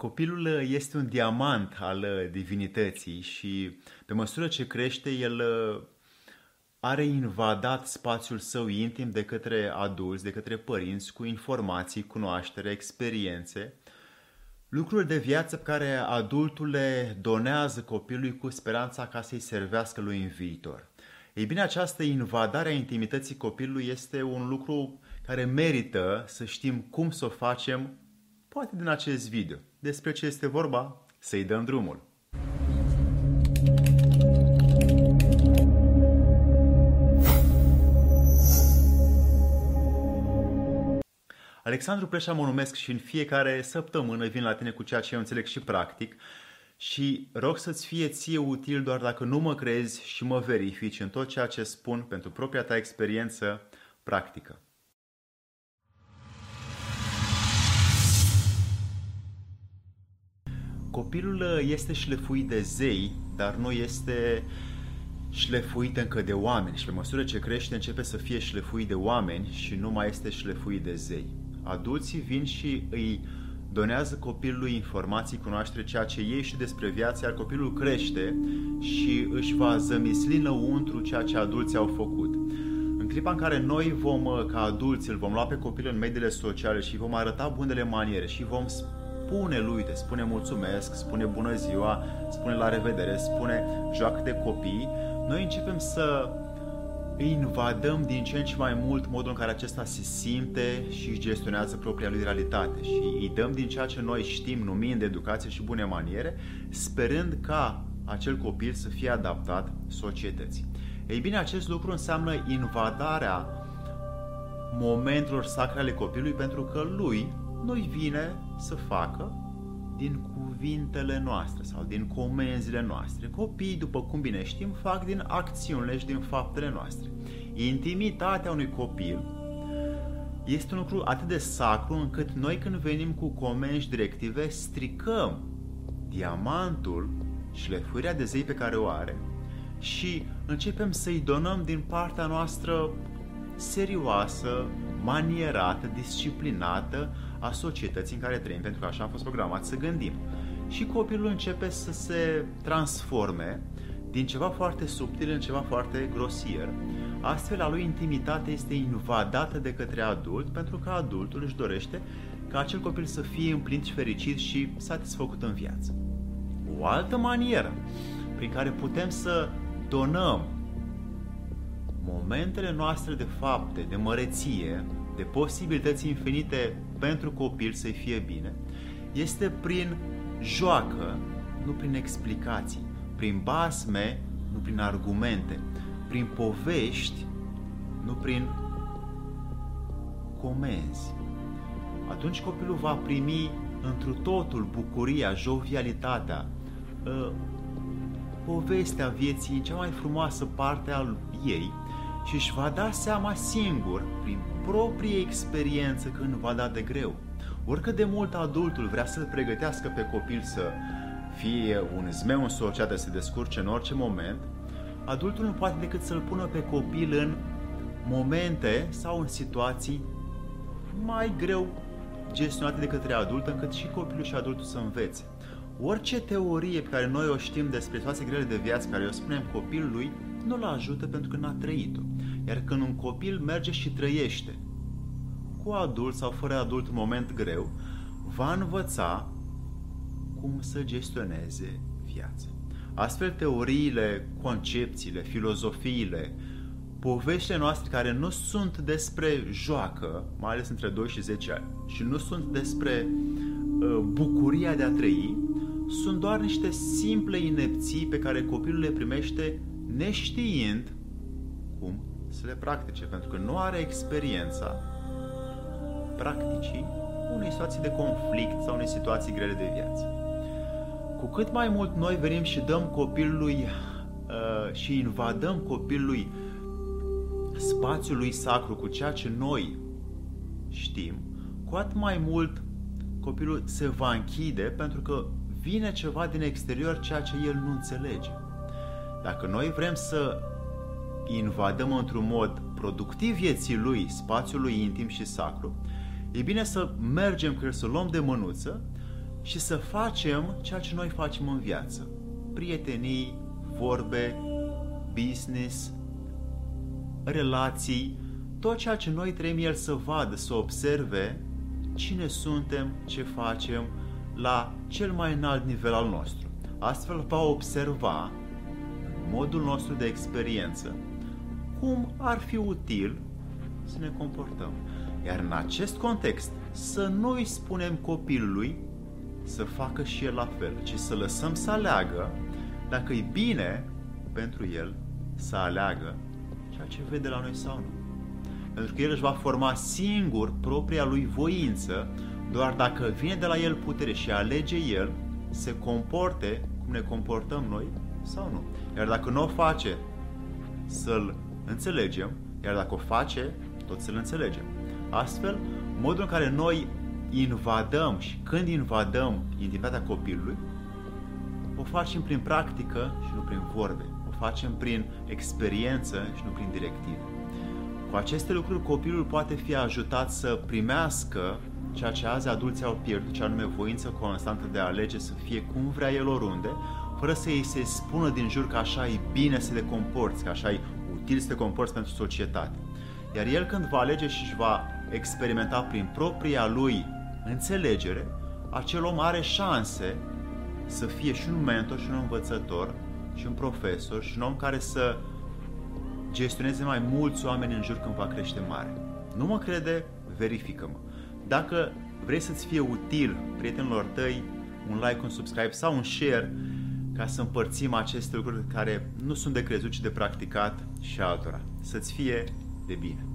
Copilul uh, este un diamant al uh, divinității și pe măsură ce crește, el uh, are invadat spațiul său intim de către adulți, de către părinți, cu informații, cunoaștere, experiențe, lucruri de viață pe care adultul le donează copilului cu speranța ca să-i servească lui în viitor. Ei bine, această invadare a intimității copilului este un lucru care merită să știm cum să o facem, poate din acest video. Despre ce este vorba? Să-i dăm drumul! Alexandru Preșa mă numesc și în fiecare săptămână vin la tine cu ceea ce eu înțeleg și practic și rog să-ți fie ție util doar dacă nu mă crezi și mă verifici în tot ceea ce spun pentru propria ta experiență practică. Copilul uh, este șlefuit de zei, dar nu este șlefuit încă de oameni și pe măsură ce crește începe să fie șlefuit de oameni și nu mai este șlefuit de zei. Adulții vin și îi donează copilului informații, cunoaștere, ceea ce ei și despre viață, iar copilul crește și își va zămisli înăuntru ceea ce adulții au făcut. În clipa în care noi vom, uh, ca adulți, îl vom lua pe copil în mediile sociale și vom arăta bunele maniere și vom spune lui, uite, spune mulțumesc, spune bună ziua, spune la revedere, spune joacă de copii, noi începem să îi invadăm din ce în ce mai mult modul în care acesta se simte și gestionează propria lui realitate și îi dăm din ceea ce noi știm numind educație și bune maniere, sperând ca acel copil să fie adaptat societății. Ei bine, acest lucru înseamnă invadarea momentelor sacre ale copilului pentru că lui nu-i vine să facă din cuvintele noastre sau din comenzile noastre. Copiii, după cum bine știm, fac din acțiunile și din faptele noastre. Intimitatea unui copil este un lucru atât de sacru încât noi când venim cu comenzi directive stricăm diamantul și șlefuirea de zei pe care o are și începem să-i donăm din partea noastră serioasă, manierată, disciplinată, a societății în care trăim, pentru că așa am fost programat să gândim. Și copilul începe să se transforme din ceva foarte subtil în ceva foarte grosier. Astfel, a lui intimitate este invadată de către adult, pentru că adultul își dorește ca acel copil să fie împlinit și fericit și satisfăcut în viață. O altă manieră prin care putem să donăm momentele noastre de fapte, de măreție, de posibilități infinite pentru copil să-i fie bine, este prin joacă, nu prin explicații, prin basme, nu prin argumente, prin povești, nu prin comenzi. Atunci copilul va primi întru totul bucuria, jovialitatea, ă, povestea vieții în cea mai frumoasă parte a ei și își va da seama singur, prin proprie experiență, când va da de greu. Oricât de mult adultul vrea să-l pregătească pe copil să fie un zmeu în societate, să se descurce în orice moment, adultul nu poate decât să-l pună pe copil în momente sau în situații mai greu gestionate de către adult, încât și copilul și adultul să învețe. Orice teorie pe care noi o știm despre situații grele de viață, care o spunem copilului, nu-l ajută pentru că n-a trăit-o. Iar când un copil merge și trăiește cu adult sau fără adult în moment greu, va învăța cum să gestioneze viața. Astfel, teoriile, concepțiile, filozofiile, poveștile noastre care nu sunt despre joacă, mai ales între 2 și 10 ani, și nu sunt despre uh, bucuria de a trăi, sunt doar niște simple inepții pe care copilul le primește neștiind cum să le practice, pentru că nu are experiența practicii unei situații de conflict sau unei situații grele de viață. Cu cât mai mult noi venim și dăm copilului uh, și invadăm copilului spațiul lui sacru cu ceea ce noi știm, cu atât mai mult copilul se va închide pentru că vine ceva din exterior ceea ce el nu înțelege. Dacă noi vrem să invadăm într-un mod productiv vieții lui, spațiul lui intim și sacru, e bine să mergem cu el, să luăm de mânuță și să facem ceea ce noi facem în viață. Prietenii, vorbe, business, relații, tot ceea ce noi trăim el să vadă, să observe cine suntem, ce facem la cel mai înalt nivel al nostru. Astfel va observa modul nostru de experiență cum ar fi util să ne comportăm. Iar în acest context, să nu îi spunem copilului să facă și el la fel, ci să lăsăm să aleagă dacă e bine pentru el să aleagă ceea ce vede la noi sau nu. Pentru că el își va forma singur propria lui voință doar dacă vine de la el putere și alege el se comporte cum ne comportăm noi sau nu. Iar dacă nu o face, să-l înțelegem, iar dacă o face, tot să-l înțelegem. Astfel, modul în care noi invadăm și când invadăm intimitatea copilului, o facem prin practică și nu prin vorbe. O facem prin experiență și nu prin directive. Cu aceste lucruri, copilul poate fi ajutat să primească ceea ce azi adulții au pierdut, ce anume voință constantă de a alege să fie cum vrea el oriunde, fără să îi se spună din jur că așa e bine să te comporți, că așa e util să te comporți pentru societate. Iar el când va alege și își va experimenta prin propria lui înțelegere, acel om are șanse să fie și un mentor, și un învățător, și un profesor, și un om care să gestioneze mai mulți oameni în jur când va crește mare. Nu mă crede? Verifică-mă. Dacă vrei să-ți fie util prietenilor tăi, un like, un subscribe sau un share ca să împărțim aceste lucruri care nu sunt de crezut, ci de practicat și altora. Să-ți fie de bine.